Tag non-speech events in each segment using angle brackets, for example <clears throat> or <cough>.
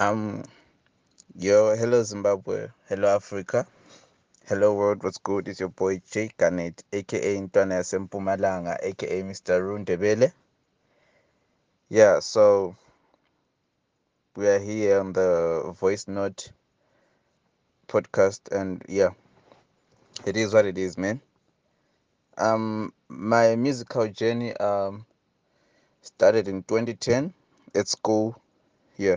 Um, yo, hello Zimbabwe, hello Africa, hello world, what's good? It's your boy Jay Garnett, aka Ntwana Yasempumalanga, aka Mr. Rundebele. Yeah, so we are here on the Voice Note podcast, and yeah, it is what it is, man. Um, my musical journey um started in 2010 at school. Yeah,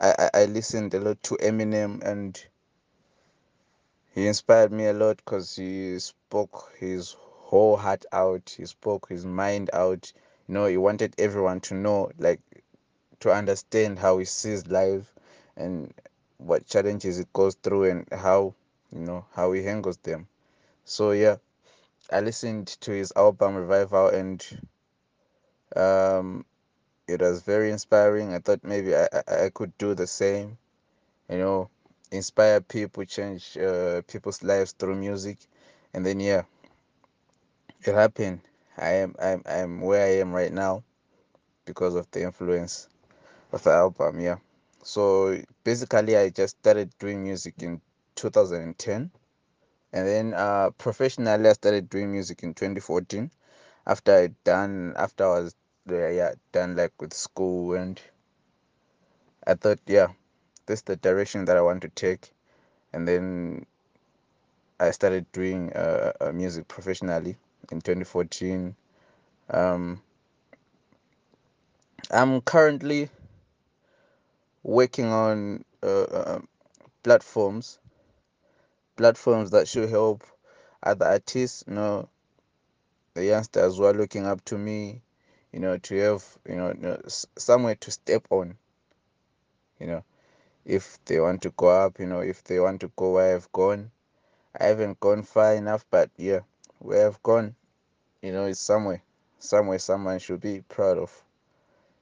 I I, I listened a lot to Eminem and he inspired me a lot because he spoke his whole heart out he spoke his mind out. You know he wanted everyone to know like to understand how he sees life and what challenges it goes through and how you know how he handles them. So yeah i listened to his album revival and um it was very inspiring. I thought maybe i i, could do the same you know inspire people change uh, people's lives through music. And then yeah it happened. I am i'm i'm where i am right now because of the influence of the album yeah. So basically i just started doing music in 2010 and then uh professionally i started doing music in 2014 after i done after i was yeah done like with school and i thought yeah this is the direction that i want to take and then I started doing uh, music professionally in 2014. Um, I'm currently working on uh, uh, platforms, platforms that should help other artists, you know, the youngsters who are looking up to me, you know, to have, you know, somewhere to step on, you know, if they want to go up, you know, if they want to go where I've gone. I haven't gone far enough, but yeah, where I've gone, you know, it's somewhere, somewhere someone should be proud of.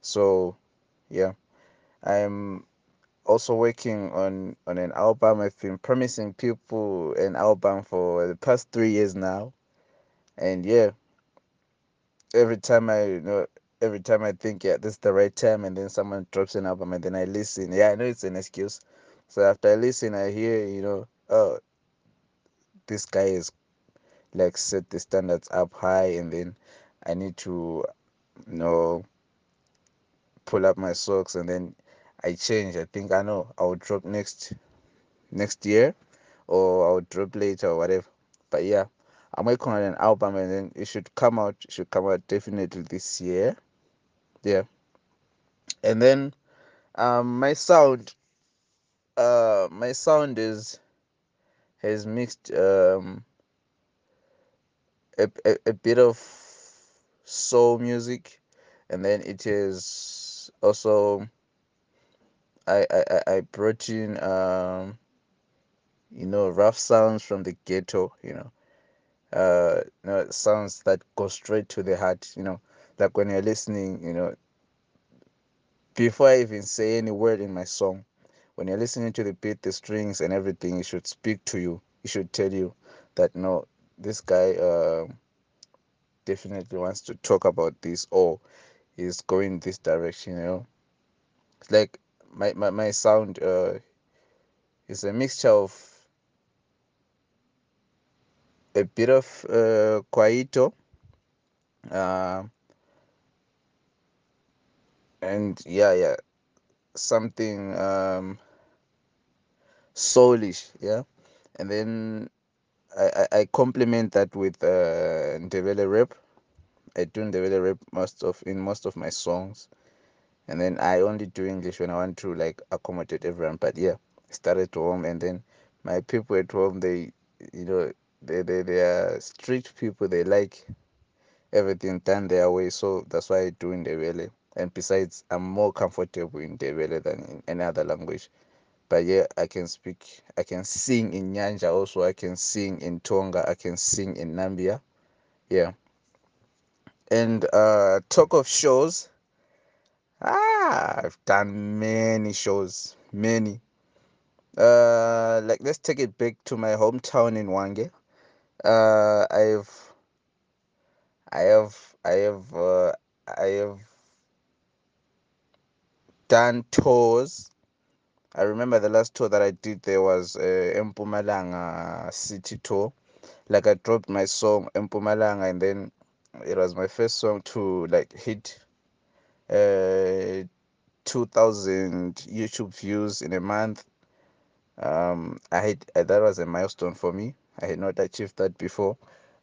So yeah, I'm also working on on an album. I've been promising people an album for the past three years now, and yeah, every time I you know every time I think yeah this is the right time, and then someone drops an album, and then I listen. Yeah, I know it's an excuse. So after I listen, I hear you know oh this guy is like set the standards up high, and then I need to you know pull up my socks, and then I change. I think I know I'll drop next next year or I'll drop later or whatever. But yeah, working on an album and then it should come out. It should come out definitely this year. Yeah, and then um, my sound, uh, my sound is has mixed um a, a, a bit of soul music, and then it is also I I I brought in um you know rough sounds from the ghetto. You know uh you know sounds that go straight to the heart you know like when you're listening you know before i even say any word in my song when you're listening to the beat the strings and everything it should speak to you. It should tell you that no this guy uh, definitely wants to talk about this or is going this direction you know. It's like my my, my sound uh is a mixture of a bit of uh kwaito uh and yeah yeah something um soulish yeah and then I, I, I complement that with uh Ndebele rap. I do Ndebele rap most of in most of my songs, and then I only do English when I want to like accommodate everyone. But yeah, started at home, and then my people at home they, you know, they they they are strict people. They like everything done their way, so that's why I do in Ndebele. And besides, I'm more comfortable in Ndebele than in any other language but yeah i can speak i can sing in nyanja also i can sing in tonga i can sing in Nambya yeah and uh talk of shows ah i've done many shows many uh like let's take it back to my hometown in Hwange uh i've i have i have uh, i have done tours I remember the last tour that I did there was uh, Mpumalanga City tour. Like I dropped my song Mpumalanga and then it was my first song to like hit uh 2000 YouTube views in a month. Um, I that was a milestone for me. I had not achieved that before.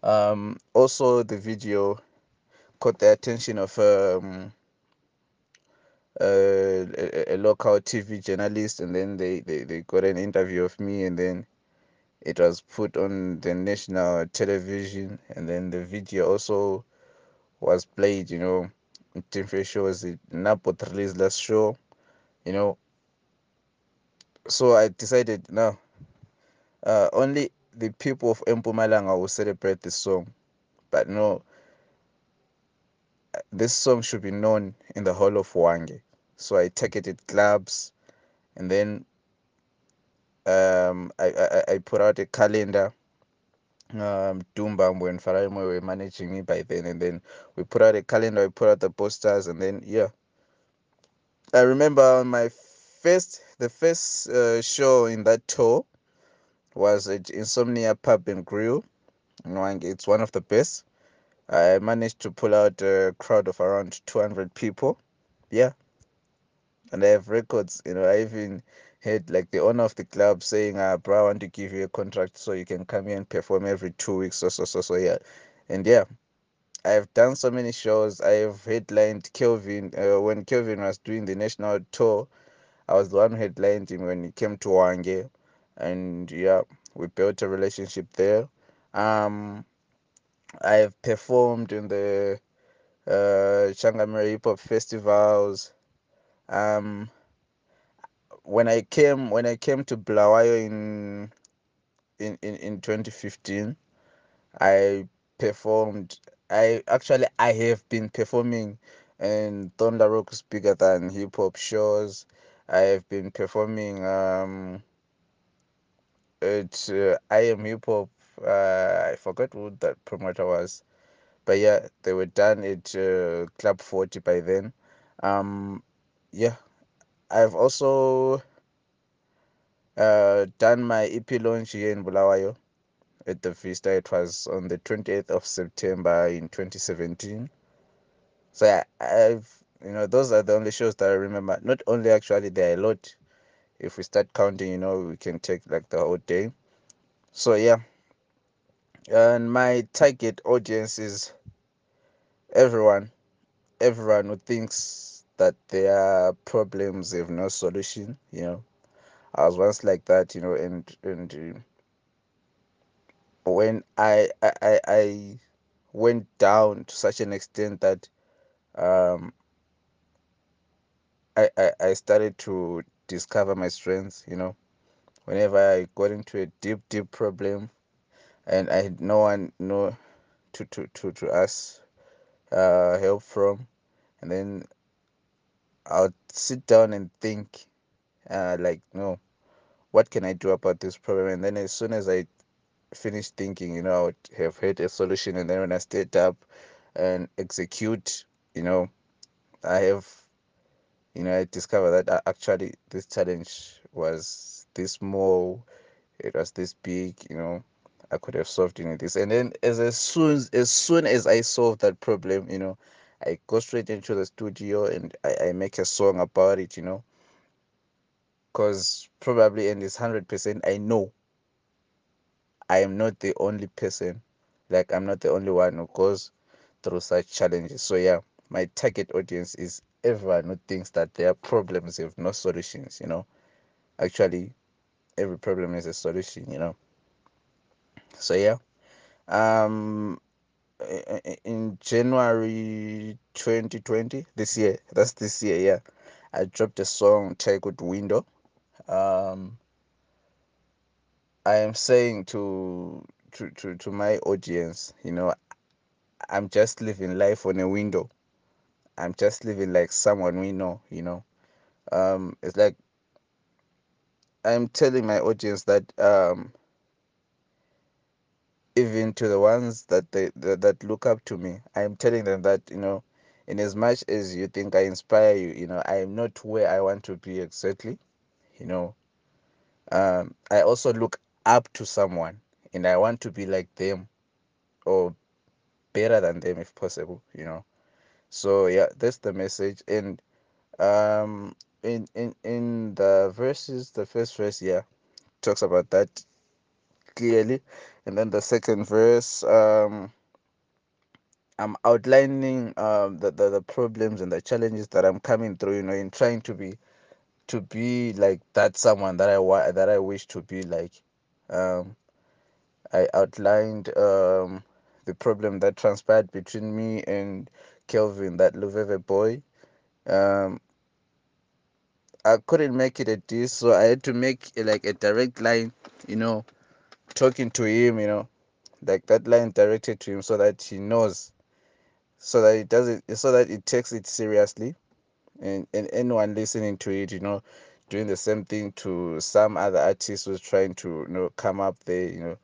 Um, also, the video caught the attention of um, a, a, local TV journalist, and then they, they, they got an interview of me, and then it was put on the national television, and then the video also was played, you know, in different shows. Napot released last show, you know. So I decided now, uh, only the people of Mpumalanga will celebrate this song, but no, this song should be known in the whole of Hwange. So I targeted clubs, and then um, I, I, I put out a calendar. Um, Dumbambo and Faraimo were managing me by then, and then we put out a calendar, we put out the posters, and then yeah. I remember on my first, the first uh, show in that tour was at Insomnia Pub and Grill. It's one of the best. I managed to pull out a crowd of around 200 people. Yeah. And I have records, you know, I even had like the owner of the club saying, uh, bro, I want to give you a contract so you can come here and perform every two weeks so so so so yeah. And yeah. I've done so many shows. I've headlined Kelvin uh, when Kelvin was doing the national tour. I was the one who headlined him when he came to Hwange, and yeah, we built a relationship there. Um, I've performed in the uh, Changamire Hip Hop festivals. Um, when I came when I came to Bulawayo in in, in, in 2015, I performed. I actually I have been performing in Thunder Rock's bigger than hip hop shows. I have been performing um, at uh, I am hip hop uh, I forgot who that promoter was, but yeah, they were done at uh, Club 40 by then. Um, yeah, I've also uh, done my EP launch here in Bulawayo at the Vista. It was on the 28th of September in 2017. So I, I've, you know, those are the only shows that I remember. Not only actually, there are a lot. If we start counting, you know, we can take like the whole day. So yeah. And my target audience is everyone. Everyone who thinks that their problems have no solution you know. I was once like that you know and and uh, when I, I i went down to such an extent that um I, I i started to discover my strengths you know whenever i got into a deep deep problem and I had no one no to to to to ask uh, help from, and then I'll sit down and think, uh, like, no, what can I do about this problem? And then as soon as I finish thinking, you know, I would have had a solution, and then when I stayed up and execute, you know, I have, you know, I discovered that uh, actually this challenge was this small, it was this big, you know I could have solved in this. And then as, as soon as soon as I solved that problem, you know, I go straight into the studio and I, I make a song about it, you know. Cause probably in this hundred percent I know I am not the only person. Like I'm not the only one who goes through such challenges. So yeah, my target audience is everyone who thinks that their problems have no solutions, you know. Actually every problem is a solution, you know. So yeah. Um in january 2020 this year that's this year yeah i dropped a song take with window. Um i am saying to to to, to my audience you know i'm just living life on a window i'm just living like someone we know you know? Um it's like i'm telling my audience that um even to the ones that they that, that look up to me i'm telling them that you know in as much as you think i inspire you you know i am not where i want to be exactly you know? Um, i also look up to someone and i want to be like them or better than them if possible you know so yeah that's the message. And um in in in the verses the first verse yeah talks about that clearly. And then the second verse um i'm outlining um the, the the problems and the challenges that i'm coming through you know in trying to be to be like that someone that i want that i wish to be like. Um i outlined um the problem that transpired between me and kelvin that luveve boy um i couldn't make it a diss so i had to make like a direct line you know talking to him you know like that line directed to him so that he knows so that it doesn't so that it takes it seriously and, and anyone listening to it you know doing the same thing to some other artist who's trying to you know come up there you know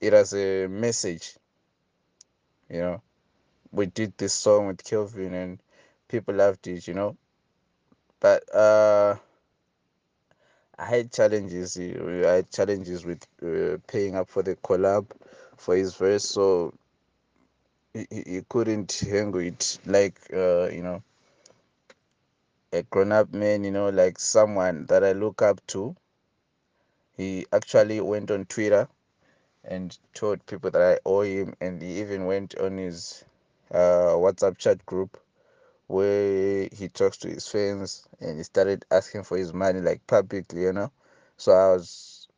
it as a message you know we did this song with kelvin and people loved it you know but uh i had challenges i had challenges with uh, paying up for the collab for his verse so he, he couldn't hang with like uh you know a grown up man, you know, like someone that I look up to. He actually went on Twitter and told people that I owe him, and he even went on his uh, WhatsApp chat group where he talks to his fans and he started asking for his money like publicly, you know. So I was,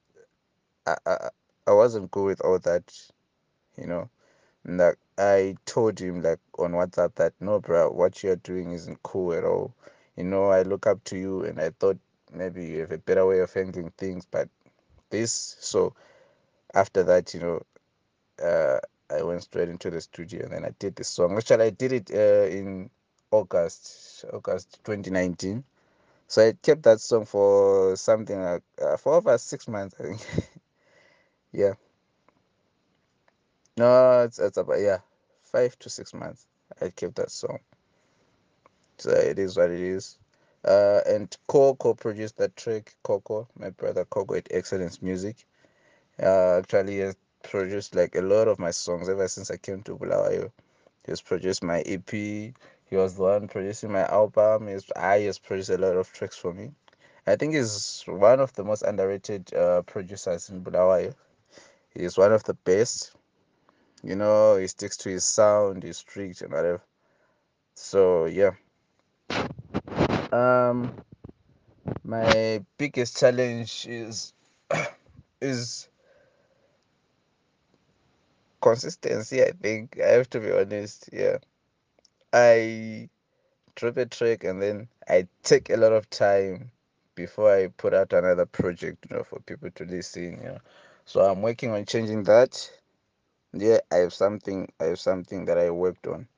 I, I, I wasn't cool with all that, you know. Like I told him like on WhatsApp that no bro, what you're doing isn't cool at all. You know, I look up to you and I thought maybe you have a better way of handling things, but this so after that, you know, uh I went straight into the studio and then I did the song. Actually I did it uh, in August, August 2019. So I kept that song for something like uh, for over six months, I think. <laughs> yeah. No, it's, it's about yeah, five to six months. I kept that song. So it is what it is. Uh, and Coco produced that track. Coco, my brother Coco at Excellence Music. Uh, actually, produced like a lot of my songs ever since I came to Bulawayo. He has produced my EP. He was the one producing my album. He's, I has produced a lot of tracks for me. I think he's one of the most underrated uh, producers in Bulawayo. He's one of the best. You know, he sticks to his sound, he's strict and whatever. So yeah. Um, my biggest challenge is <coughs> is consistency i think i have to be honest yeah. I drop a track and then i take a lot of time before i put out another project you know for people to listen you know so i'm working on changing that. Yeah i have something i have something that i worked on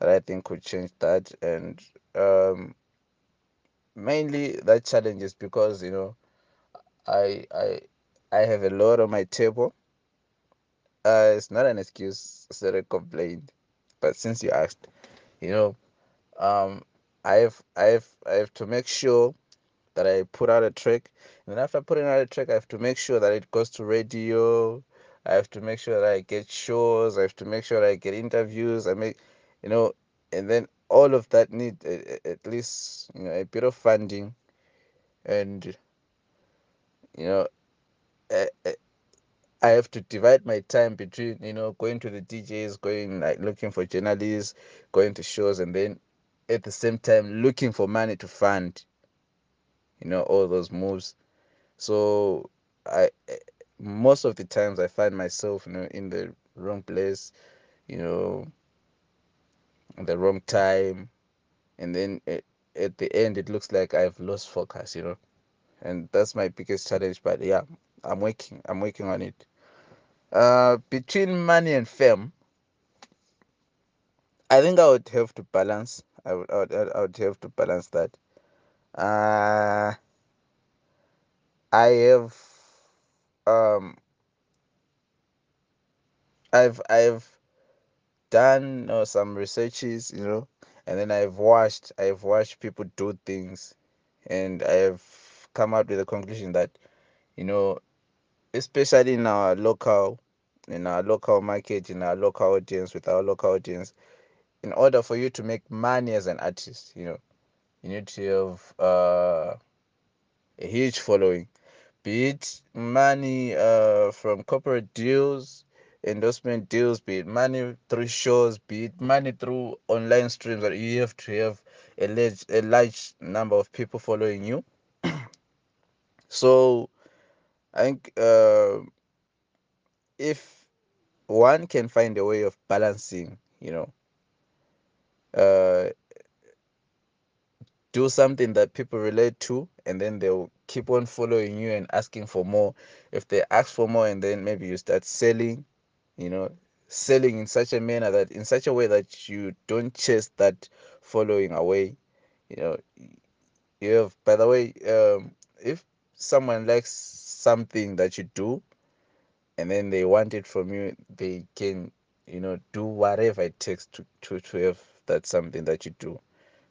that i think could change that and um mainly that challenge is because you know i i i have a lot on my table Uh, it's not an excuse, it's not a complaint. But since you asked, you know, um, I have, I have, to make sure that I put out a track, and then after putting out a track, I have to make sure that it goes to radio. I have to make sure that I get shows. I have to make sure that I get interviews. I make, you know, and then all of that need at least you know a bit of funding, and you know. Uh, I have to divide my time between, you know, going to the DJs, going like looking for journalists, going to shows, and then at the same time looking for money to fund, you know, all those moves. So I eh, most of the times I find myself, you know, in the wrong place, you know, the wrong time, and then at, at the end it looks like I've lost focus, you know, and that's my biggest challenge. But yeah, I'm working, I'm working on it. Uh, between money and fame I think I would have to balance. I would, I would, I would have to balance that. Uh, I have, um, I've, I've done uh, some researches, you know, and then I've watched, I've watched people do things, and I've come out with a conclusion that you know especially in our local in our local market in our local audience with our local audience in order for you to make money as an artist you know you need to have uh, a huge following. Be it money uh, from corporate deals endorsement deals be it money through shows be it money through online streams that you have to have a large, a large number of people following you. <clears throat> So i think uh, if one can find a way of balancing you know uh, do something that people relate to and then they'll keep on following you and asking for more. If they ask for more and then maybe you start selling you know selling in such a manner that in such a way that you don't chase that following away you know. You have by the way um, if someone likes something that you do and then they want it from you they can you know do whatever it takes to to, to have that something that you do.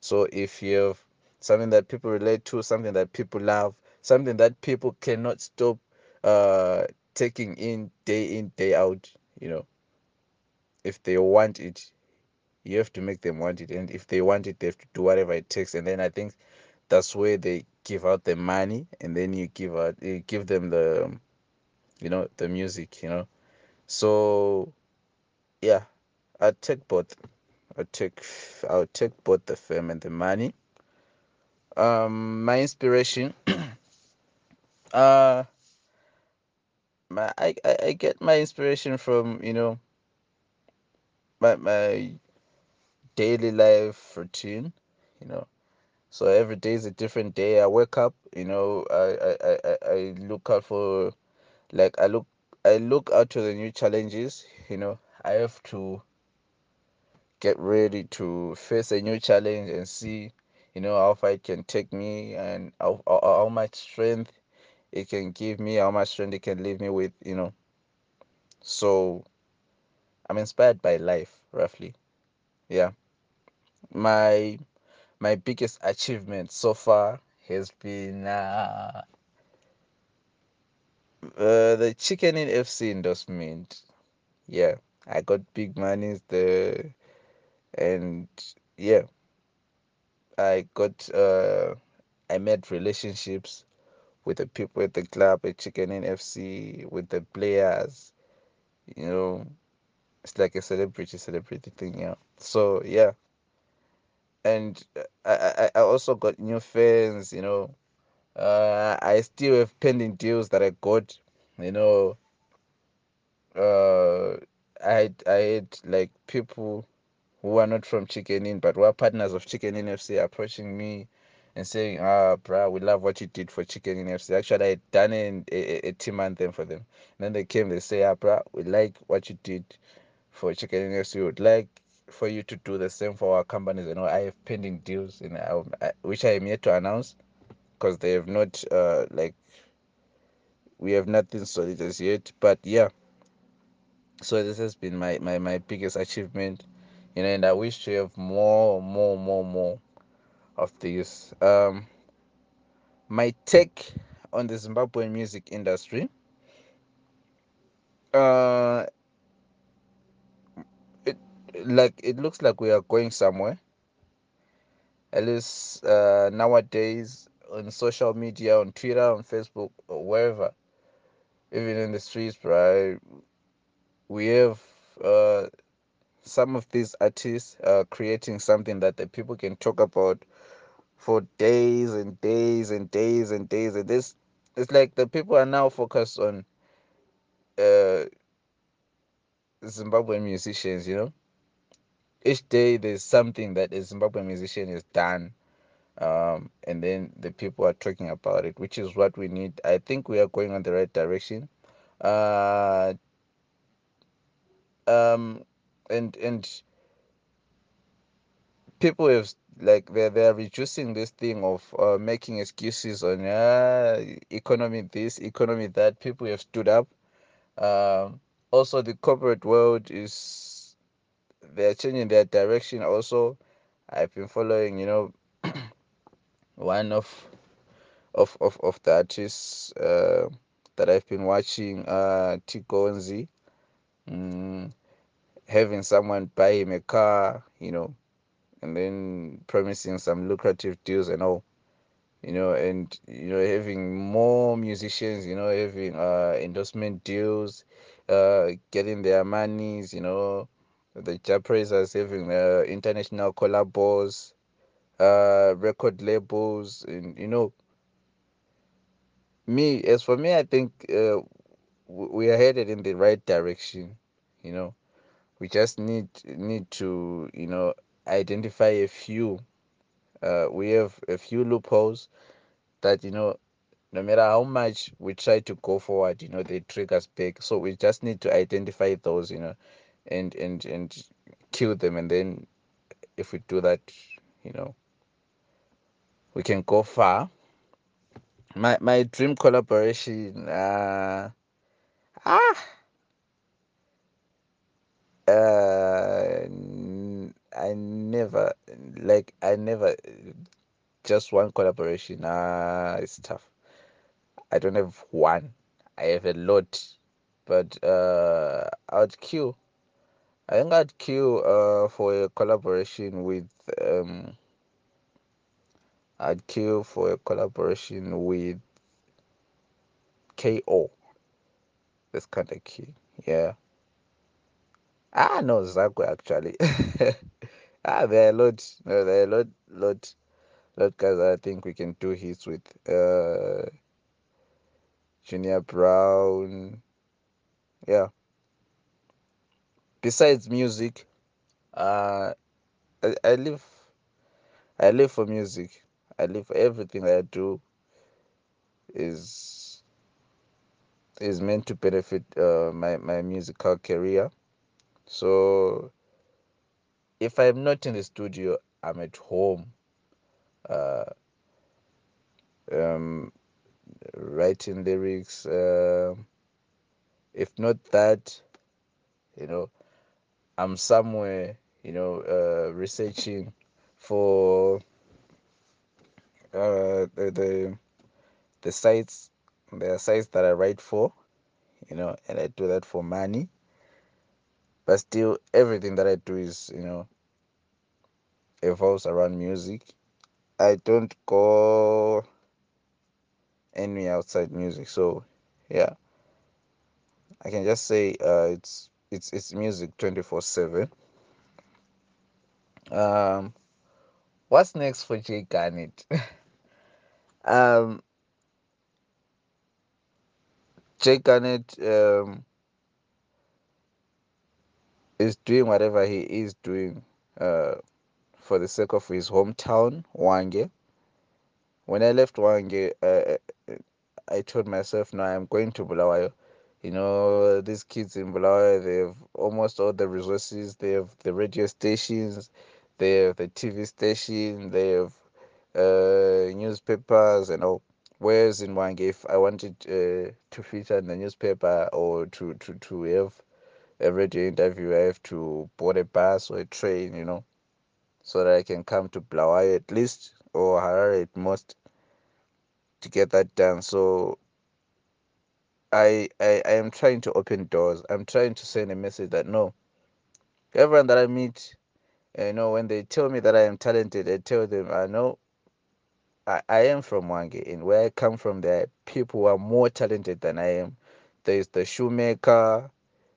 So if you have something that people relate to something that people love something that people cannot stop uh taking in day in day out you know if they want it you have to make them want it. And if they want it they have to do whatever it takes. And then i think that's where they give out the money and then you give out you give them the you know the music you know? So yeah i take both i take i'll take both the fame and the money. Um my inspiration <clears throat> uh my I, I i get my inspiration from you know my my daily life routine you know so every day is a different day. I wake up you know i i i, I look out for like i look i look out to the new challenges you know. I have to get ready to face a new challenge and see you know how far it can take me and how, how, how much strength it can give me how much strength it can leave me with you know. So i'm inspired by life roughly. Yeah. My my biggest achievement so far has been uh, uh the Chicken Inn FC endorsement. Yeah i got big monies there and yeah i got uh i made relationships with the people at the club at Chicken Inn FC with the players you know. It's like a celebrity celebrity thing yeah. So yeah and I, I i also got new fans you know. Uh i still have pending deals that i got you know. Uh i had i had like people who are not from Chicken Inn but who are partners of Chicken Inn FC approaching me and saying ah bruh we love what you did for Chicken Inn FC actually i had done a, a, a team anthem for them. And then they came they say ah bruh we like what you did for Chicken Industry. We would like for you to do the same for our companies. You know, I have pending deals, in I, which I am yet to announce because they have not uh like we have nothing solid as yet. But yeah, so this has been my my my biggest achievement. You know, and I wish to have more, more, more, more of these. Um, my take on the Zimbabwean music industry. Uh, like it looks like we are going somewhere at least uh, nowadays on social media, on Twitter, on Facebook, or wherever, even in the streets, right? We have uh, some of these artists uh, creating something that the people can talk about for days and days and days and days. And this, it's like the people are now focused on uh, Zimbabwean musicians. You know, each day there's something that a Zimbabwean musician has done um, and then the people are talking about it, which is what we need. I think we are going on the right direction. Uh, um, and and people have like they're they're reducing this thing of uh, making excuses on uh, economy this, economy that. People have stood up. Um, also, the corporate world is they're changing their direction. Also, I've been following, you know, <clears throat> one of of of, of the artists uh, that I've been watching. Uh, Tigonzi, mm, having someone buy him a car, you know, and then promising some lucrative deals and all you know, and you know, having more musicians, you know, having uh endorsement deals, uh getting their monies, you know, the Japraisers having uh, international collabos, uh record labels, and you know, me as for me, I think uh we are headed in the right direction, you know. We just need need to, you know, identify a few. Uh, we have a few loopholes that you know no matter how much we try to go forward, you know, they trick us back. So we just need to identify those, you know, and and and kill them. And then if we do that, you know, we can go far. My my dream collaboration, uh, ah, uh, I never like I never just one collaboration. Ah, uh, it's tough. I don't have one. I have a lot, but uh, I'd kill I think I'd queue uh, for a collaboration with um, I'd queue for a collaboration with KO. That's kind of key. Yeah. Ah, no, Zakwe actually. <laughs> ah, there are a lot. No, there are a lot, lot, lot guys I think we can do hits with. Uh, Junior Brown. Yeah. Besides music, uh, I, I live, I live for music. I live for everything I do is is meant to benefit uh, my my musical career. So if I'm not in the studio, I'm at home, uh, um, writing lyrics. Uh, if not that, you know, I'm somewhere, you know, uh, researching for uh, the, the the sites, the sites that I write for, you know, and I do that for money. But still, everything that I do is, you know, evolves around music. I don't go any outside music. So yeah, I can just say uh, it's it's it's music twenty four seven. Um, what's next for Jay Garnett? <laughs> um, Jay Garnett um is doing whatever he is doing uh for the sake of his hometown, Hwange. When I left Hwange, uh, I told myself, no, I'm going to Bulawayo. You know, these kids in Bulawayo, they have almost all the resources. They have the radio stations, they have the TV station, they have uh, newspapers and all. Whereas in Hwange, if I wanted uh, to feature in the newspaper or to, to, to have a radio interview, I have to board a bus or a train, you know, so that I can come to Bulawayo at least or Harare at most to get that done. So I, I I am trying to open doors. I'm trying to send a message that no, everyone that I meet, you know, when they tell me that I am talented, I tell them I know I, I am from Hwange and where I come from there people are more talented than I am. There's the shoemaker.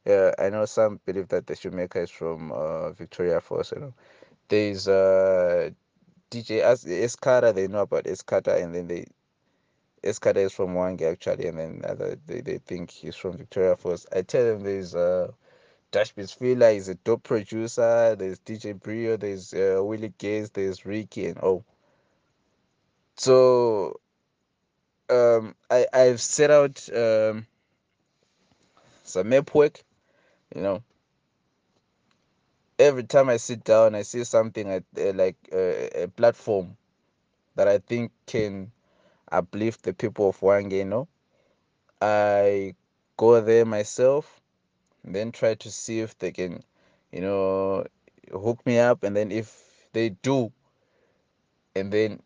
Yeah, I know some believe that the shoemaker is from uh, Victoria Falls. You know, there's uh, DJ As Escada. They know about Escada, and then they Escada is from Hwange actually, and then other, they, they think he's from Victoria Falls. I tell them there's uh, Dash Fila is a dope producer. There's DJ Brio. There's uh, Willie Gaze. There's Ricky, and oh. So um, I I've set out um, some map work. You know, every time I sit down, I see something at, uh, like uh, a platform that I think can uplift the people of know, I go there myself, then try to see if they can, you know, hook me up, and then if they do, and then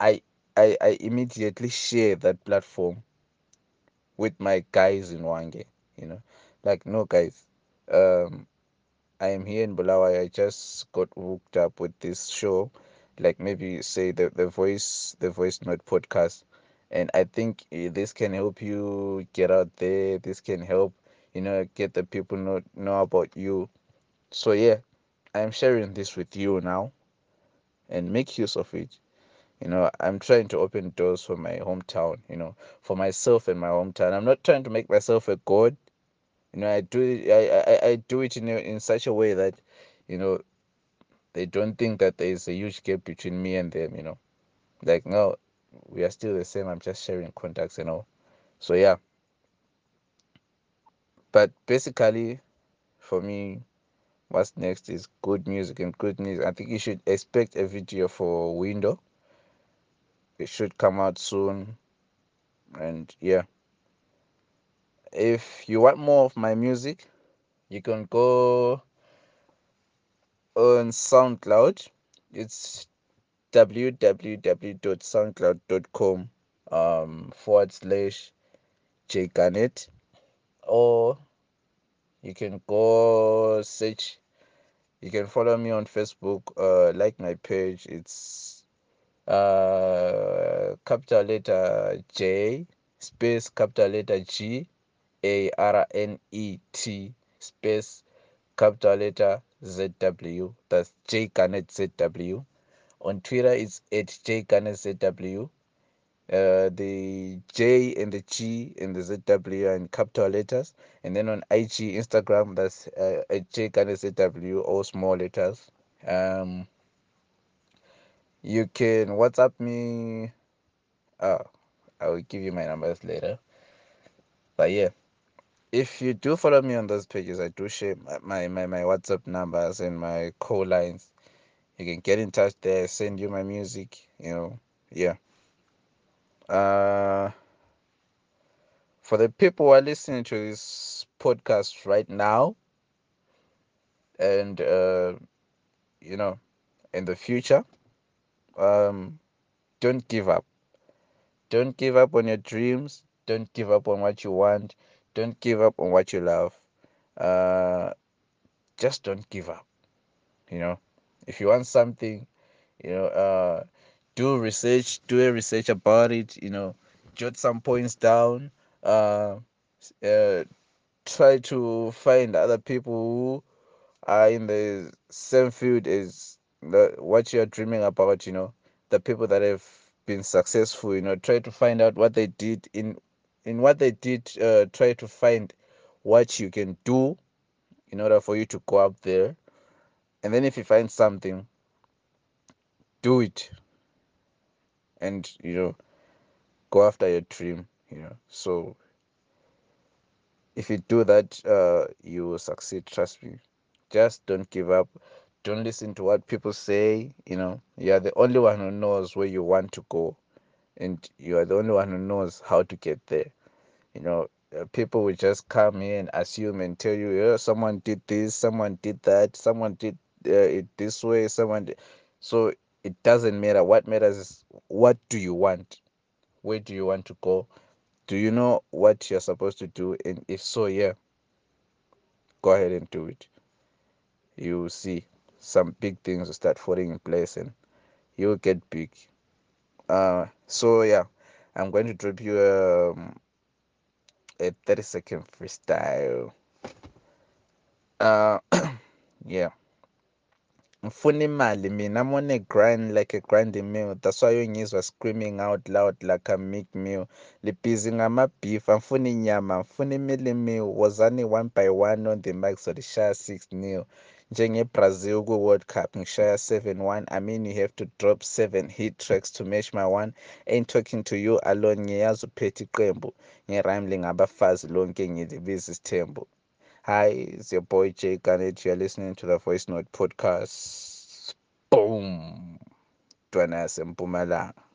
I I, I immediately share that platform with my guys in Hwange, you know. Like no guys. Um I am here in Bulawayo. I just got hooked up with this show, like maybe say the the voice the voice note podcast, and I think eh, this can help you get out there. This can help you know get the people know know about you. So yeah, I am sharing this with you now, and make use of it. You know, I'm trying to open doors for my hometown. You know, for myself and my hometown. I'm not trying to make myself a god you know i do it i i, I do it in in such a way that you know they don't think that there is a huge gap between me and them you know. Like no we are still the same i'm just sharing contacts and all. so yeah. But basically for me what's next is good music and good news. I think you should expect a video for window. It should come out soon. And yeah. If you want more of my music you can go on soundcloud. It's www.soundcloud.com um, forward slash jgarnet or you can go search you can follow me on facebook uh, like my page. It's uh, capital letter j space capital letter g a r n e t space capital letter zw that's j garnet zw on Twitter, it's at jgarnetzw. Uh, the J and the G and the ZW are in capital letters. And then on IG, Instagram, that's uh, at jgarnetzw, all small letters. Um, you can WhatsApp me. Oh, I will give you my numbers later. But yeah, if you do follow me on those pages, I do share my, my, my WhatsApp numbers and my call lines. You can get in touch there send you my music you know yeah. Uh for the people who are listening to this podcast right now and uh you know in the future um don't give up. Don't give up on your dreams. Don't give up on what you want don't give up on what you love uh just don't give up you know. If you want something you know uh do research do a research about it you know. Jot some points down uh, uh try to find other people who are in the same field as the, what you're dreaming about you know. The people that have been successful you know. Try to find out what they did in in what they did uh try to find what you can do in order for you to go up there. And then if you find something do it. And you know go after your dream you know. So if you do that uh you will succeed trust me. Just don't give up. Don't listen to what people say you know. You are the only one who knows where you want to go and you are the only one who knows how to get there. You know uh, people will just come here and assume and tell you yeah, someone did this someone did that someone did uh, it this way someone did. so it doesn't matter. What matters is what do you want? Where do you want to go? Do you know what you're supposed to do? And if so yeah go ahead and do it. You will see some big things start falling in place and you'll get big uh so yeah i'm going to drop you um, a 30 second freestyle. Uh <clears throat> yeah. Ngifuna imali mina i'm on a grind like a grinding meal that's why ungizwa screaming out loud like a Meek Mill libhizi ngama-beef amfuna inyama imili meal wozani one by one on the mic so lishaya six nil njengebrazil ku-world cup in ngishaya seven one i mean you have to drop seven hit tracks to match my one ain't talking to you alone ngiyazi uphethe iqembu ngerime lingabafazi lonke ngilibiza isithembu Hi, it's your boy Jay Garnet. You're listening to the Voice Note Podcast. Boom! Twana Sempumalanga.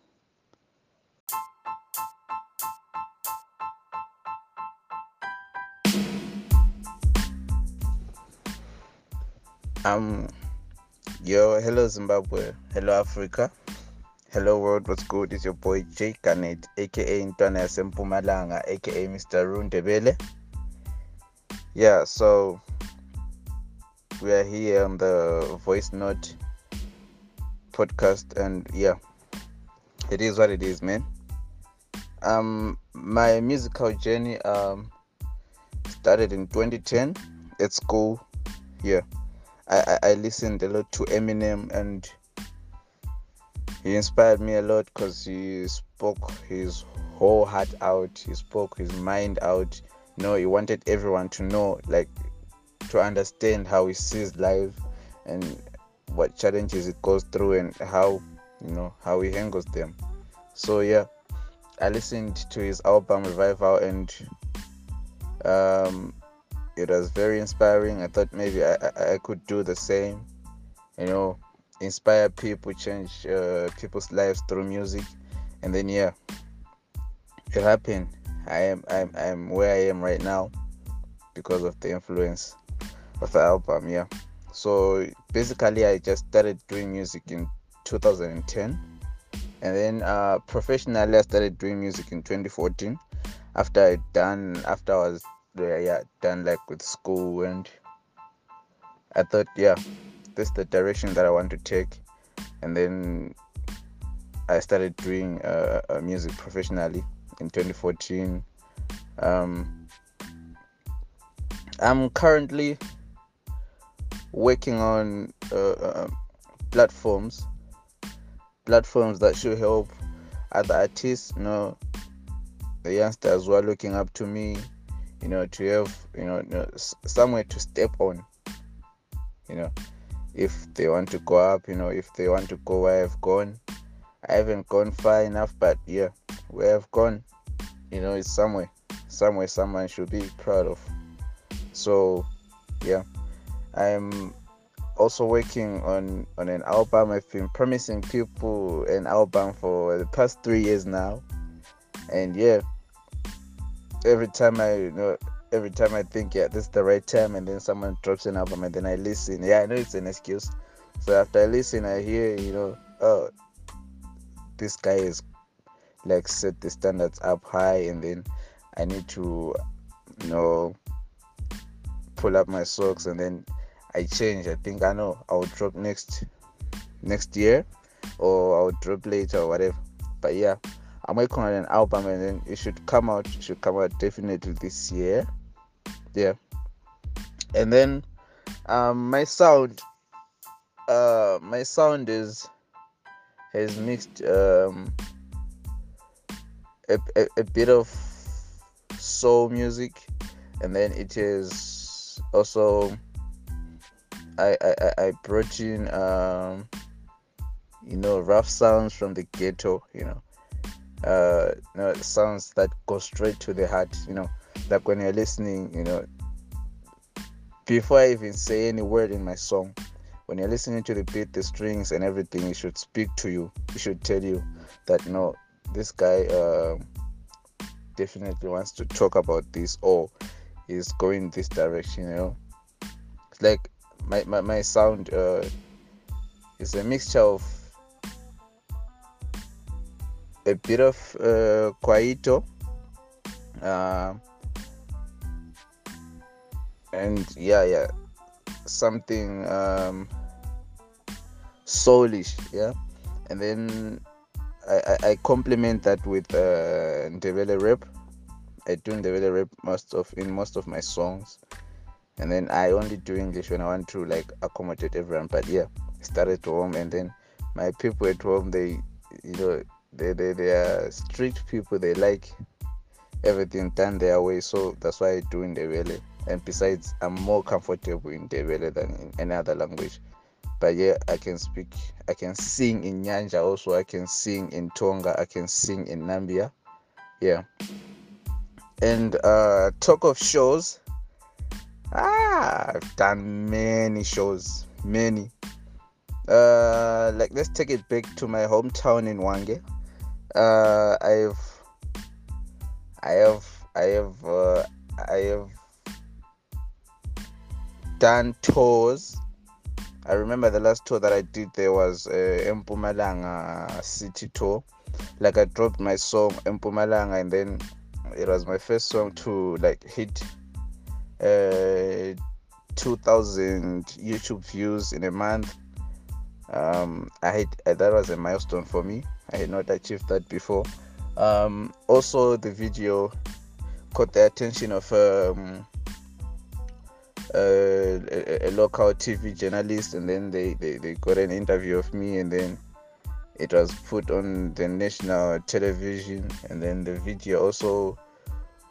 Um, yo, hello Zimbabwe, hello Africa, Hello world, what's good? It's your boy Jay Garnett, aka Intwana Yasempumalanga, aka Mr. Rundebele. Yeah, so we are here on the voice note podcast and yeah, it is what it is, man. Um my musical journey um started in 2010 at school. Yeah. I, I, I listened a lot to Eminem and he inspired me a lot because he spoke his whole heart out he spoke his mind out. You know he wanted everyone to know like to understand how he sees life and what challenges it goes through and how you know how he handles them. So yeah i listened to his album revival and um it was very inspiring i thought maybe i i, could do the same you know inspire people, change uh, people's lives through music, and then yeah, it happened. I am I'm I'm where I am right now because of the influence of the album. Yeah, so basically I just started doing music in 2010, and then uh, professionally I started doing music in 2014 after I done after I was yeah done like with school and I thought yeah this is the direction that I want to take. And then I started doing uh, uh, music professionally in 2014. Um, I'm currently working on uh, uh, platforms, platforms that should help other artists, you know, the youngsters who are looking up to me, you know, to have, you know, somewhere to step on, you know if they want to go up, you know, if they want to go where I've gone. I haven't gone far enough, but yeah, where I've gone, you know, it's somewhere, somewhere someone should be proud of. So, yeah, I'm also working on on an album. I've been promising people an album for the past three years now, and yeah, every time I you know every time I think, yeah, this is the right time, and then someone drops an album, and then I listen. Yeah, I know it's an excuse. So after I listen, I hear, you know, oh, this guy is like set the standards up high, and then I need to, you know, pull up my socks, and then I change. I think I know I'll drop next next year, or I'll drop later, or whatever. But yeah. I'm working on an album and then it should come out. It should come out definitely this year yeah and then um my sound uh my sound is has mixed um a, a, a bit of soul music and then it is also I, I I brought in um you know rough sounds from the ghetto you know uh you know sounds that go straight to the heart you know like when you're listening, you know, before I even say any word in my song, when you're listening to the beat, the strings, and everything, it should speak to you. It should tell you that you know this guy uh, definitely wants to talk about this or is going this direction. You know, it's like my my, my sound uh, is a mixture of a bit of uh, Kwaito. Uh, and yeah yeah something um soulish yeah. And then I, I, I complement that with uh Ndebele rap. I do Ndebele rap most of in most of my songs. And then I only do English when I want to like accommodate everyone. But yeah I started home and then my people at home they you know they they, they are strict people they like everything done their way so that's why I do in Ndebele and besides i'm more comfortable in Ndebele than in any other language. But yeah i can speak i can sing in nyanja also i can sing in tonga i can sing in Nambya. Yeah. And uh talk of shows ah i've done many shows many. Uh like let's take it back to my hometown in Hwange uh i've i have i have uh, i have done tours I remember the last tour that I did there was uh, Mpumalanga City Tour. Like I dropped my song Mpumalanga and then it was my first song to like hit uh, 2000 YouTube views in a month. Um, I that was a milestone for me. I had not achieved that before. Um, also, the video caught the attention of um, a, a, local TV journalist, and then they, they, they got an interview of me, and then it was put on the national television, and then the video also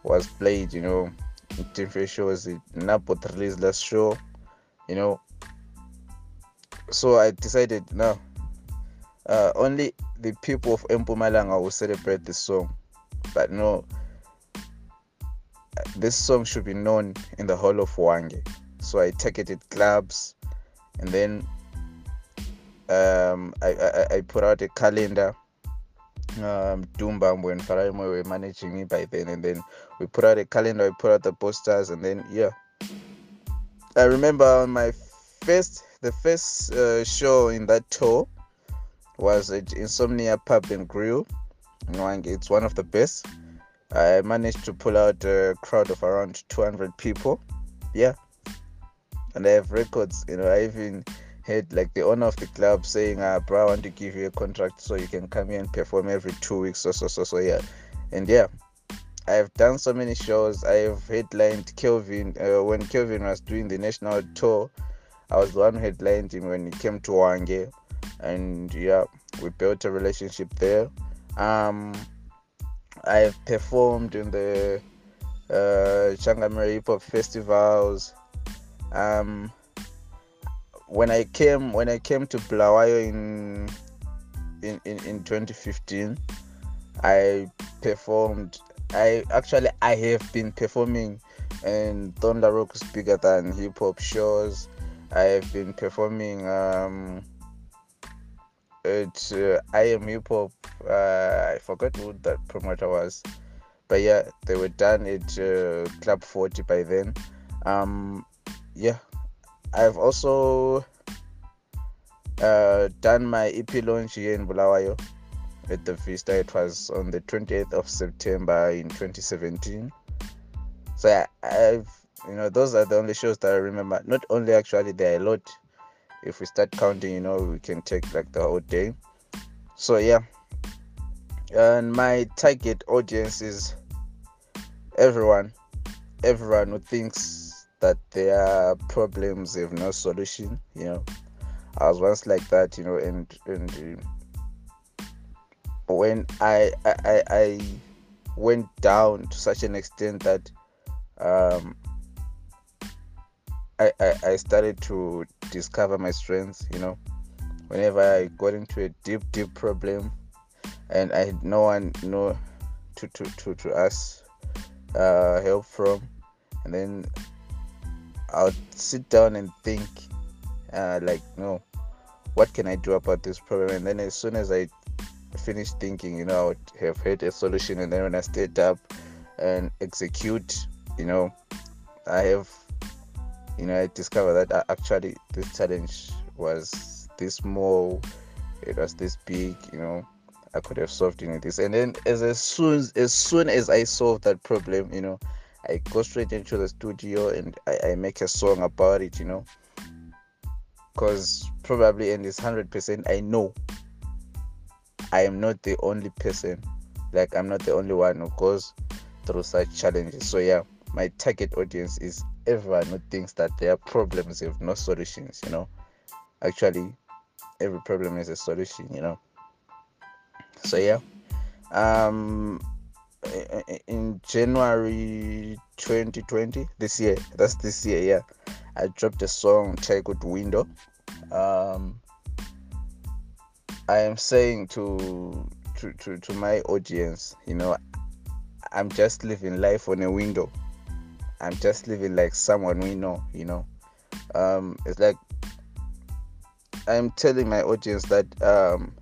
was played, you know, in TV shows. Napot released last show, you know. So I decided now, uh, only the people of Mpumalanga will celebrate this song, but no, this song should be known in the whole of Hwange. So I targeted clubs, and then um, I, I, I put out a calendar um, Dumba and Faraimo were managing me by then, and then we put out a calendar, we put out the posters, and then yeah. I remember on my first, the first uh, show in that tour was at Insomnia Pub and Grill. Hwange. It's one of the best. I managed to pull out a crowd of around 200 people. Yeah, and I have records. You know, I even had like the owner of the club saying, uh, bro, I want to give you a contract so you can come here and perform every two weeks so so so so yeah. And yeah. I've done so many shows. I've headlined Kelvin uh, when Kelvin was doing the national tour. I was the one who headlined him when he came to Hwange, and yeah, we built a relationship there. Um, I've performed in the uh, Changamire Hip Hop festivals. Um, when I came when I came to Bulawayo in in, in, in 2015, I performed. I actually I have been performing in Thunder Rocks bigger than hip hop shows. I have been performing um, at uh, I am hip hop. Uh, I forgot who that promoter was, but yeah, they were done at uh, Club 40 by then. Um, yeah, I've also uh, done my EP launch here in Bulawayo at the Vista. It was on the 28th of September in 2017. So I, I've, you know, those are the only shows that I remember. Not only actually, there are a lot. If we start counting, you know, we can take like the whole day. So yeah, and my target audience is everyone, everyone who thinks that their problems have no solution you know. I was once like that you know and and uh, when I, I i went down to such an extent that um I, I, I started to discover my strengths you know whenever i got into a deep deep problem and i had no one no to to to, to ask uh, help from and then I'll sit down and think, uh, like, no, what can I do about this problem? And then as soon as I finish thinking, you know, I would have had a solution. And then when I start up and execute, you know, I have, you know, I discovered that uh, actually this challenge was this small, it was this big, you know. I could have solved in this, and then as, as soon as soon as I solved that problem, you know, I go straight into the studio and I, I make a song about it, you know. Because probably, in this 100%, I know I am not the only person, like, I'm not the only one who goes through such challenges. So, yeah, my target audience is everyone who thinks that their problems have no solutions, you know. Actually, every problem is a solution, you know. So, yeah. Um, in January 2020, this year, that's this year, yeah, I dropped a song titled Window. Um, I am saying to, to, to, to my audience, you know, I'm just living life on a window. I'm just living like someone we know, you know. Um, it's like I'm telling my audience that um,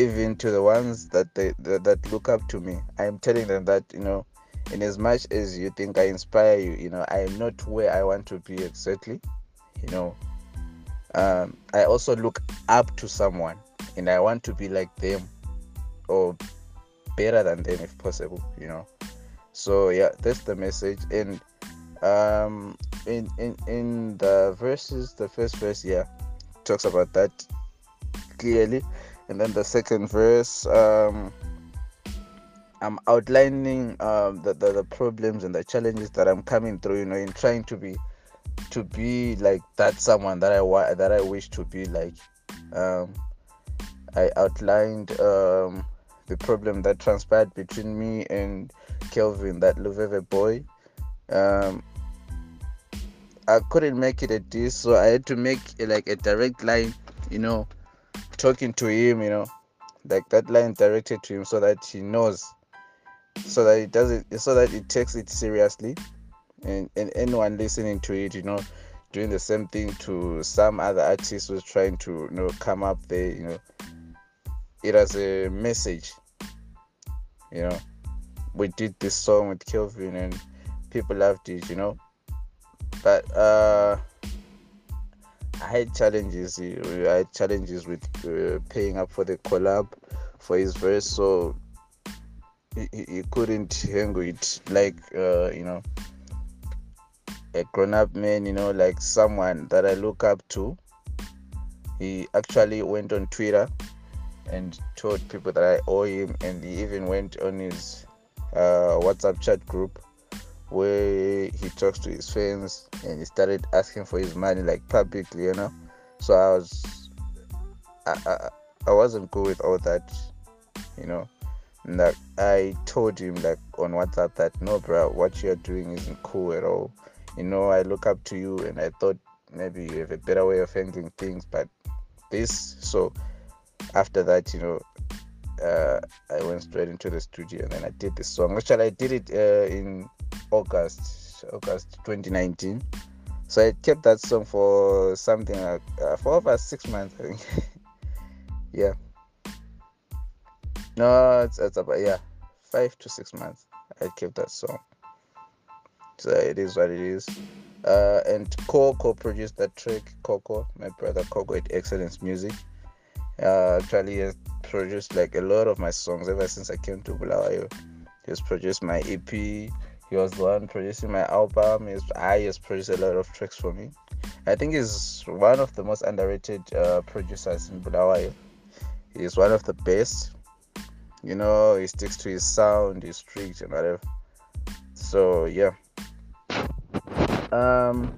even to the ones that they that, that look up to me i am telling them that you know in as much as you think i inspire you you know i am not where i want to be exactly you know um, i also look up to someone and i want to be like them or better than them if possible you know so yeah that's the message. And um in in in the verses the first verse yeah talks about that clearly. And then the second verse um i'm outlining um the, the the problems and the challenges that i'm coming through you know in trying to be to be like that someone that i want that i wish to be like. Um i outlined um the problem that transpired between me and kelvin that luveve boy um I couldn't make it a diss, so I had to make like a direct line, you know, talking to him, you know, like that line directed to him so that he knows, so that it doesn't, so that it takes it seriously, and and anyone listening to it, you know, doing the same thing to some other artist who's trying to you know come up there, you know, it as a message, you know. We did this song with Kelvin and people loved it, you know but uh, I had challenges. I had challenges with uh, paying up for the collab for his verse, so he, he couldn't hang with like uh, you know a grown-up man, you know, like someone that I look up to. He actually went on Twitter and told people that I owe him, and he even went on his uh, WhatsApp chat group where he talks to his fans and he started asking for his money like publicly, you know. So I was, I, I, I wasn't cool with all that, you know. And like I told him like on WhatsApp that no, bro, what you're doing isn't cool at all. You know, I look up to you, and I thought maybe you have a better way of handling things, but this. So after that, you know, uh, I went straight into the studio and then I did this song. Actually, I did it uh, in August, August 2019. So I kept that song for something like uh, for over six months, I think. <laughs> yeah. No, it's, it's about yeah, five to six months. I kept that song. So it is what it is. Uh, and Coco produced that track. Coco, my brother Coco at Excellence Music. Uh, actually, has produced like a lot of my songs ever since I came to Bulawayo. He's produced my EP. He was the one producing my album. He's, I has produced a lot of tracks for me. I think he's one of the most underrated uh, producers in Bulawayo. He's one of the best. You know, he sticks to his sound, his strict and whatever. So yeah. Um,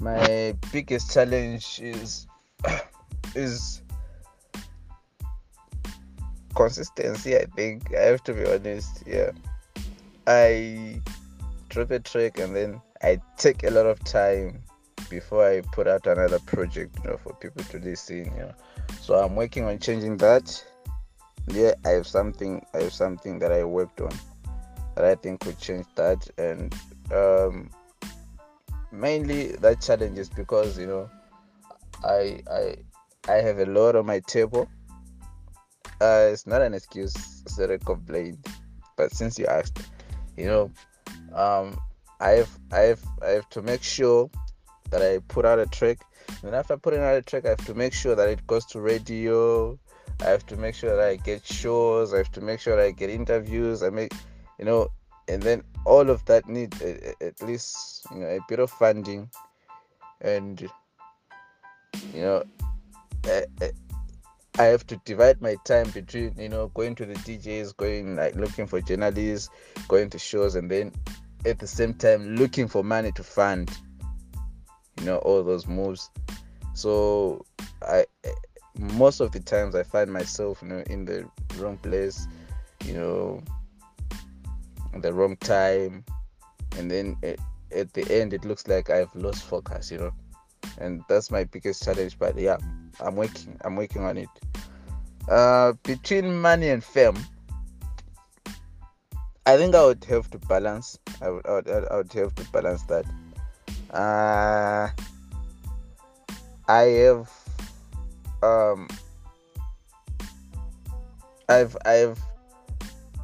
my biggest challenge is <coughs> is consistency. I think I have to be honest. Yeah I drop a track and then I take a lot of time before I put out another project, you know, for people to listen, you know. So I'm working on changing that. Yeah, I have something I have something that I worked on that I think could change that and um mainly that challenge is because you know I I I have a lot on my table. Uh, it's not an excuse, it's not a complaint. But since you asked, you know um i have i have to make sure that i put out a track. And after putting out a track i have to make sure that it goes to radio. I have to make sure that i get shows. I have to make sure that i get interviews. I make you know and then all of that need at least you know a bit of funding. And you know I have to divide my time between you know going to the DJs, going like looking for journalists, going to shows, and then at the same time looking for money to fund you know all those moves. So I most of the times I find myself you know in the wrong place, you know, the wrong time, and then at, at the end it looks like I've lost focus, you know, and that's my biggest challenge. But yeah, I'm working. I'm working on it. Uh, between money and fame, I think I would have to balance. I would. I would, I would have to balance that. Uh, I have. Um. I've I've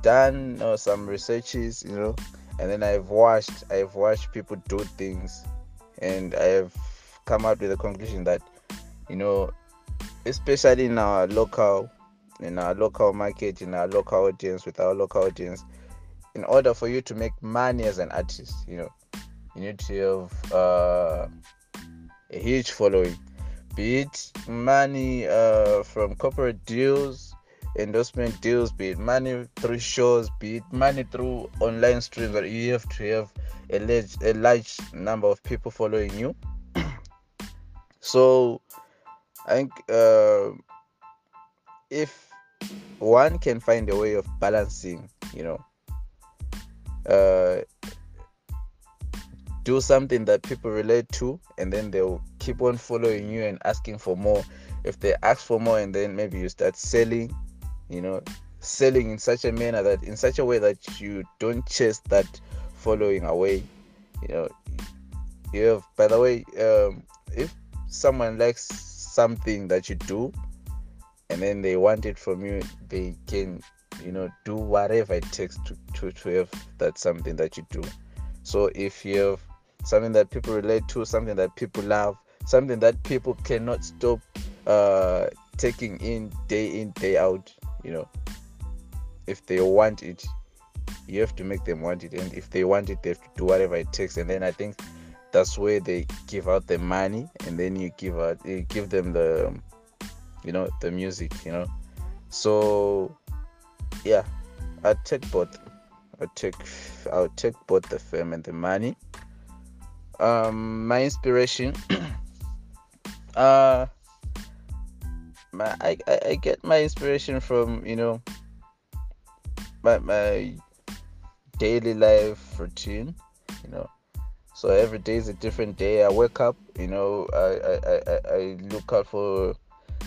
done you know, some researches, you know, and then I've watched I've watched people do things, and I have come out with a conclusion that you know especially in our local in our local market in our local audience with our local audience in order for you to make money as an artist you know you need to have uh, a huge following. Be it money uh, from corporate deals endorsement deals be it money through shows be it money through online streams that you have to have a large, a large number of people following you. <clears throat> So i think uh, if one can find a way of balancing you know uh, do something that people relate to and then they'll keep on following you and asking for more. If they ask for more and then maybe you start selling you know selling in such a manner that in such a way that you don't chase that following away you know. You have by the way um, if someone likes something that you do and then they want it from you they can you know do whatever it takes to, to, to have that something that you do. So if you have something that people relate to something that people love something that people cannot stop uh, taking in day in day out you know if they want it you have to make them want it. And if they want it they have to do whatever it takes. And then i think that's where they give out the money and then you give out you give them the you know the music you know. So yeah i take both i take i'll take both the fame and the money. Um my inspiration <clears throat> uh my I, I, I get my inspiration from you know my my daily life routine you know so every day is a different day. I wake up you know i i i, I look out for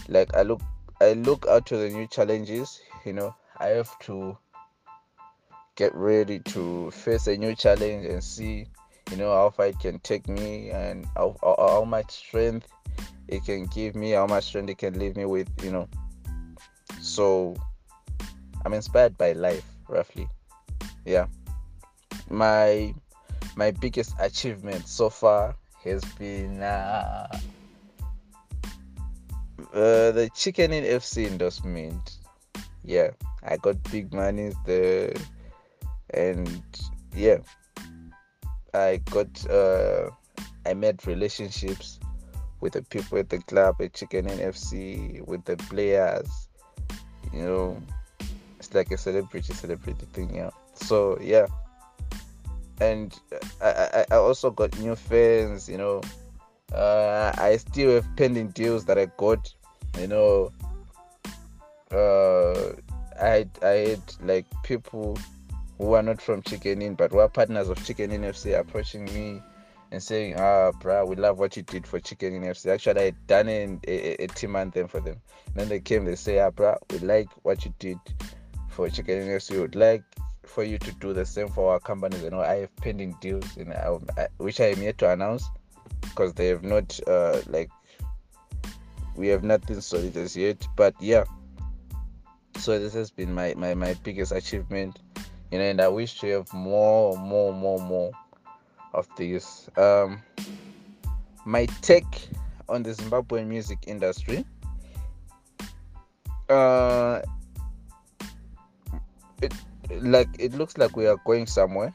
like i look i look out to the new challenges you know. I have to get ready to face a new challenge and see you know how far it can take me and how, how, how much strength it can give me how much strength it can leave me with you know. So i'm inspired by life roughly. Yeah. My my biggest achievement so far has been uh, uh, the Chicken Inn FC endorsement yeah i got big money there and yeah i got uh i made relationships with the people at the club at Chicken Inn FC with the players. You know, it's like a celebrity celebrity thing, yeah. So yeah, and I, I, also got new fans. You know, uh, I still have pending deals that I got. You know, uh, I I had like people who are not from Chicken Inn but who are partners of Chicken Inn FC approaching me and saying, ah, bruh, we love what you did for Chicken Inn FC. Actually, I done a, a, a team anthem for them. And then they came, they say, ah, bruh, we like what you did for Chicken Inn FC. We would like for you to do the same for our companies. You know, I have pending deals, you know, I, which I am yet to announce because they have not, uh, like, we have nothing solid as yet. But yeah, so this has been my, my, my biggest achievement, you know, and I wish to have more, more, more, more of these. Um, my take on the Zimbabwean music industry. Uh, it like it looks like we are going somewhere.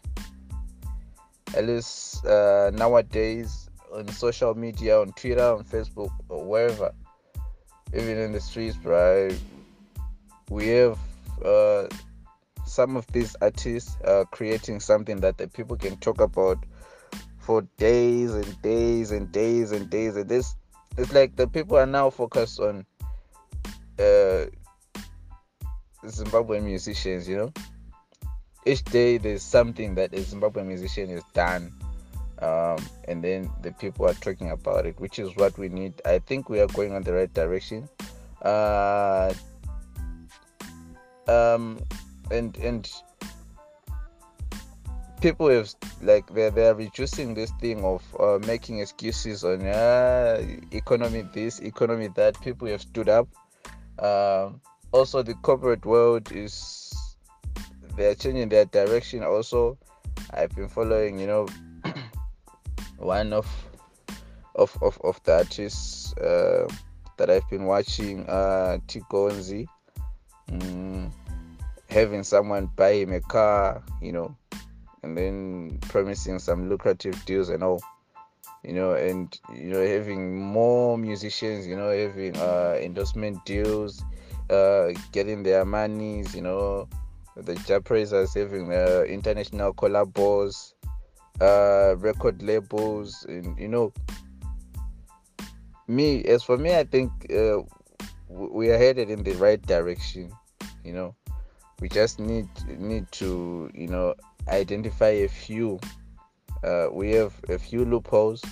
At least uh, nowadays on social media, on Twitter, on Facebook, or wherever, even in the streets, right? We have uh, some of these artists uh, creating something that the people can talk about for days and days and days and days and this it's like the people are now focused on uh Zimbabwean musicians, you know. Each day there's something that a Zimbabwean musician has done. Um, and then the people are talking about it, which is what we need. I think we are going on the right direction. Uh, um, and and people have like they're, they're reducing this thing of uh, making excuses on uh, economy this economy that people have stood up um, also the corporate world is they're changing their direction also. I've been following you know <clears throat> one of of, of, of the artists uh, that I've been watching, uh, Tigonzi, mm, having someone buy him a car, you know, and then promising some lucrative deals and all, you know, and you know having more musicians, you know, having uh, endorsement deals, uh, getting their monies, you know, the Japanese are having uh, international collabos, uh, record labels, and you know, me as for me, I think uh, we are headed in the right direction. You know, we just need need to you know identify a few. Uh, we have a few loopholes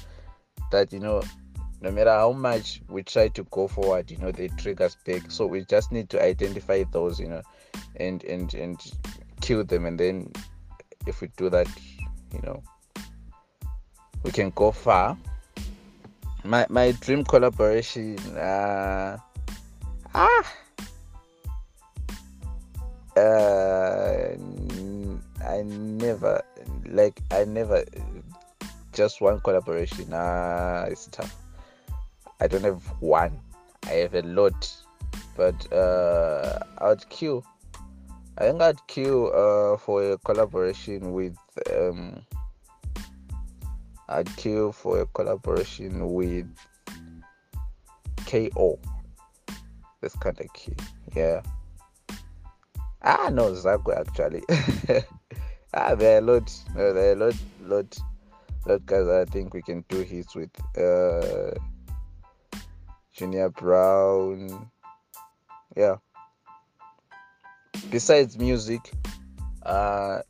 that you know no matter how much we try to go forward you know they trigger us back so we just need to identify those you know and and and kill them. And then if we do that you know we can go far. My my dream collaboration uh ah uh i never like i never just one collaboration. Uh it's tough. I don't have one. I have a lot but uh i'd queue I think I'd queue uh, for a collaboration with. Um, I'd queue for a collaboration with KO. This kind of key, yeah. Ah, no, Zago actually. <laughs> ah, there are a lot, there are a lot, lot, lot guys. I think we can do hits with uh, Junior Brown. Yeah besides music uh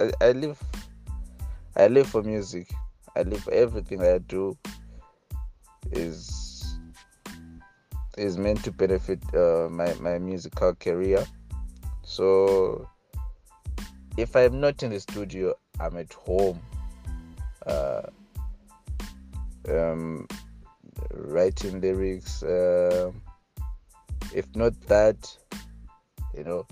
I, I live i live for music. I live for everything i do is is meant to benefit uh, my my musical career. So if i'm not in the studio i'm at home uh, um, writing lyrics uh, if not that you know.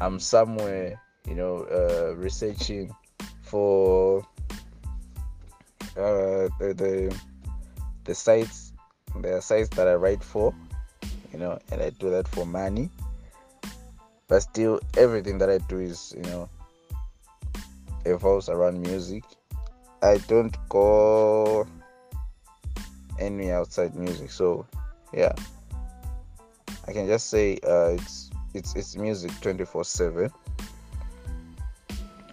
I'm somewhere you know uh, researching for uh, the, the the sites the sites that i write for you know and i do that for money. But still everything that i do is you know evolves around music. I don't go any outside music so yeah. I can just say uh, it's it's it's music 24 7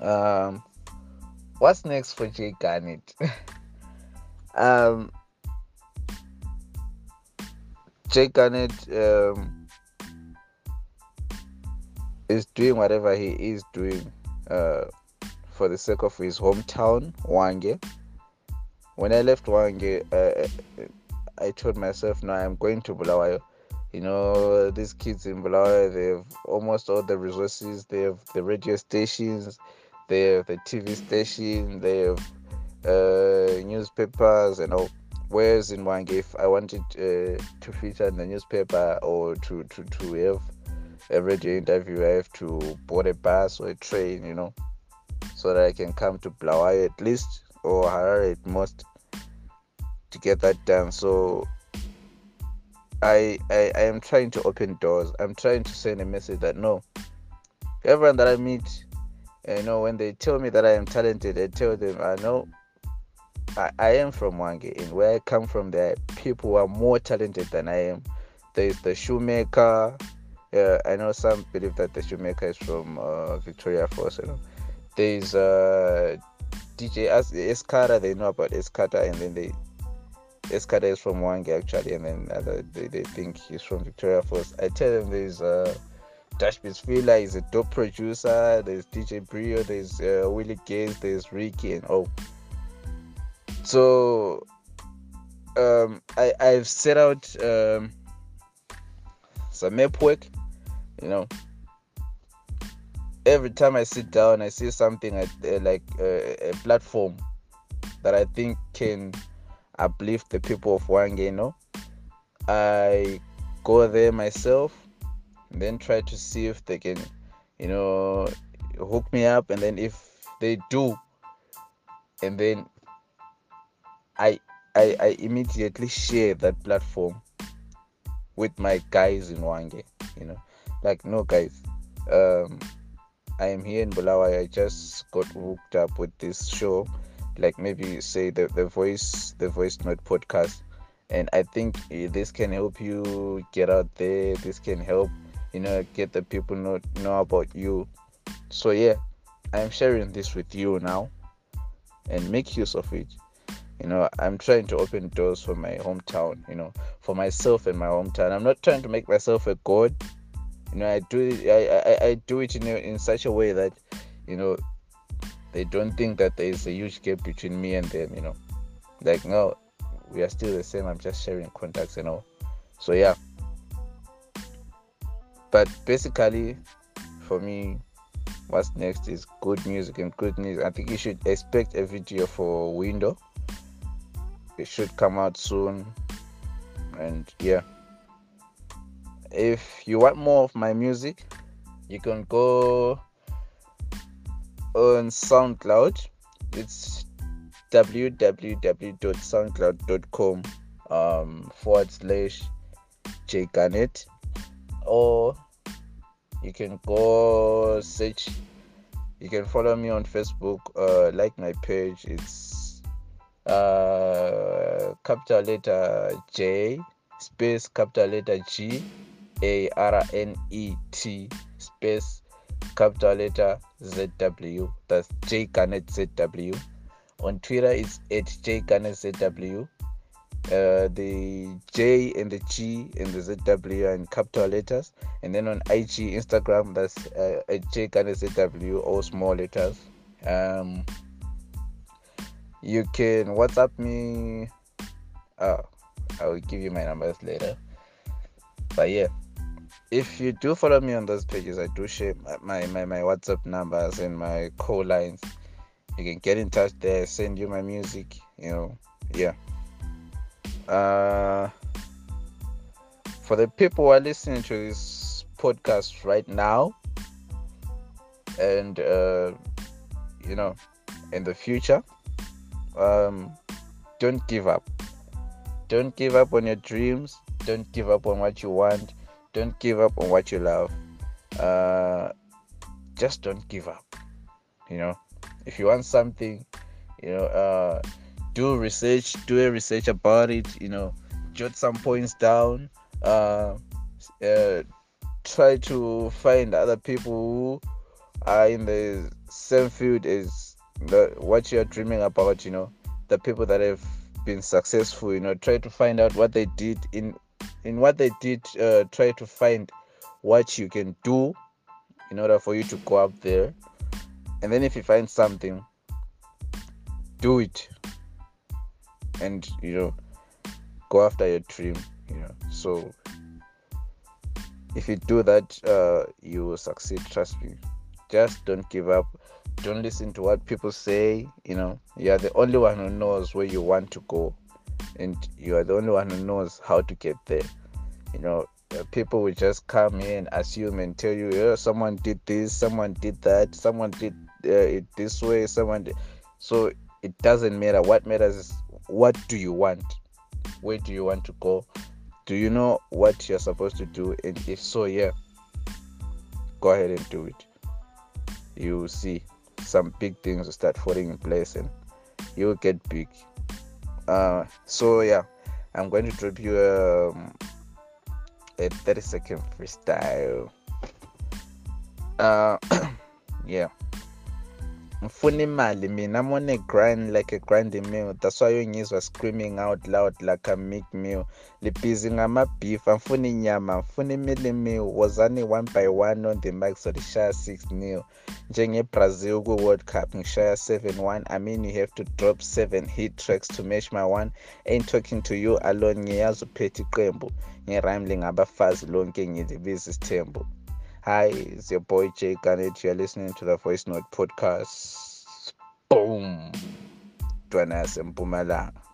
um what's next for Jay Garnet? <laughs> Um Jay Garnet um is doing whatever he is doing uh for the sake of his hometown Hwange when i left Hwange uh, i told myself no i'm going to bulawayo you know these kids in Bulawayo they have almost all the resources they have the radio stations they have the TV station they have uh, newspapers and all. Whereas in Hwange if I wanted uh, to feature in the newspaper or to, to, to have a radio interview I have to board a bus or a train you know so that I can come to Bulawayo at least or Harare at most to get that done. So I, I I am trying to open doors. I'm trying to send a message that no, everyone that I meet, you know, when they tell me that I am talented, I tell them I know I, I am from Hwange and where I come from, there people are more talented than I am. There's the shoemaker. Yeah, I know some believe that the shoemaker is from uh, Victoria Falls. You know, there's uh, DJ Escada. They know about Escada, and then they Escada is from Hwange actually, and then uh, they, they think he's from Victoria Falls. I tell them there's uh, Dash Fila is a dope producer. There's DJ Brio. There's uh, Willie Gates. There's Ricky and oh. So um, I I've set out um, some map work. You know, every time I sit down, I see something uh, like uh, a platform that I think can uplift the people of Hwange, you know. I go there myself, then try to see if they can, you know, hook me up, and then if they do, and then I I, I immediately share that platform with my guys in Hwange, you know. Like no guys, um I am here in Bulawayo. I just got hooked up with this show, like maybe say the the voice the voice note podcast, and I think eh, this can help you get out there. This can help you know get the people know know about you. So yeah, I'm sharing this with you now, and make use of it. You know, I'm trying to open doors for my hometown. You know, for myself and my hometown. I'm not trying to make myself a god you know i do it i i, I do it in, in such a way that you know they don't think that there is a huge gap between me and them you know. Like no we are still the same. I'm just sharing contacts and all. So yeah. But basically for me what's next is good music and good news. I think you should expect a video for window. It should come out soon. And yeah. If you want more of my music you can go on soundcloud. It's www.soundcloud.com um, forward slash jgarnet or you can go search you can follow me on facebook uh, like my page. It's uh, capital letter j space capital letter g a R N E T space capital letter Z W. That's J Garnet Z W. On Twitter, it's at J Garnet Z W. Uh, the J and the G and the ZW in capital letters, and then on IG, Instagram, that's uh, at J Garnet ZW, all small letters. Um, you can WhatsApp me. Oh, I will give you my numbers later. But yeah if you do follow me on those pages, I do share my, my, my WhatsApp numbers and my call lines. You can get in touch there, send you my music, you know, yeah. Uh, for the people who are listening to this podcast right now, and uh, you know, in the future, um, don't give up. Don't give up on your dreams. Don't give up on what you want don't give up on what you love. Uh, just don't give up you know. If you want something you know uh, do research do a research about it you know. Jot some points down. Uh, uh, try to find other people who are in the same field as the, what you're dreaming about you know. The people that have been successful you know. Try to find out what they did in in what they did uh, try to find what you can do in order for you to go up there. And then if you find something do it. And you know go after your dream you know. So if you do that uh, you will succeed trust me. Just don't give up. Don't listen to what people say you know. You're the only one who knows where you want to go and you are the only one who knows how to get there. You know, uh, people will just come in, assume, and tell you, "Yeah, someone did this, someone did that, someone did uh, it this way, someone." Did. So it doesn't matter. What matters is what do you want? Where do you want to go? Do you know what you're supposed to do? And if so, yeah, go ahead and do it. You will see some big things start falling in place, and you'll get big uh, so yeah. I'm going to drop you um, a 30 second freestyle. Uh, <clears throat> yeah ngifuna imali mina i'm grind like a grinding meal. That's why ungizwa screaming out loud like a meek meal. Libhizi ngama-beef angifuna inyama angifuna imili meal. Wozani one by one on the mic so lishaya 6 nil. Njengebrazil kwi-world cup ngishaya 7-1 i mean you have to drop 7 hit tracks to match my one. Ain't talking to you alone ngiyazi uphethe iqembu. Ngirime lingabafazi lonke ngilibiza isithembu Hi, it's your boy Jay Garnet. You're listening to the Voice Note podcast. Boom. Dwana Mpumalanga.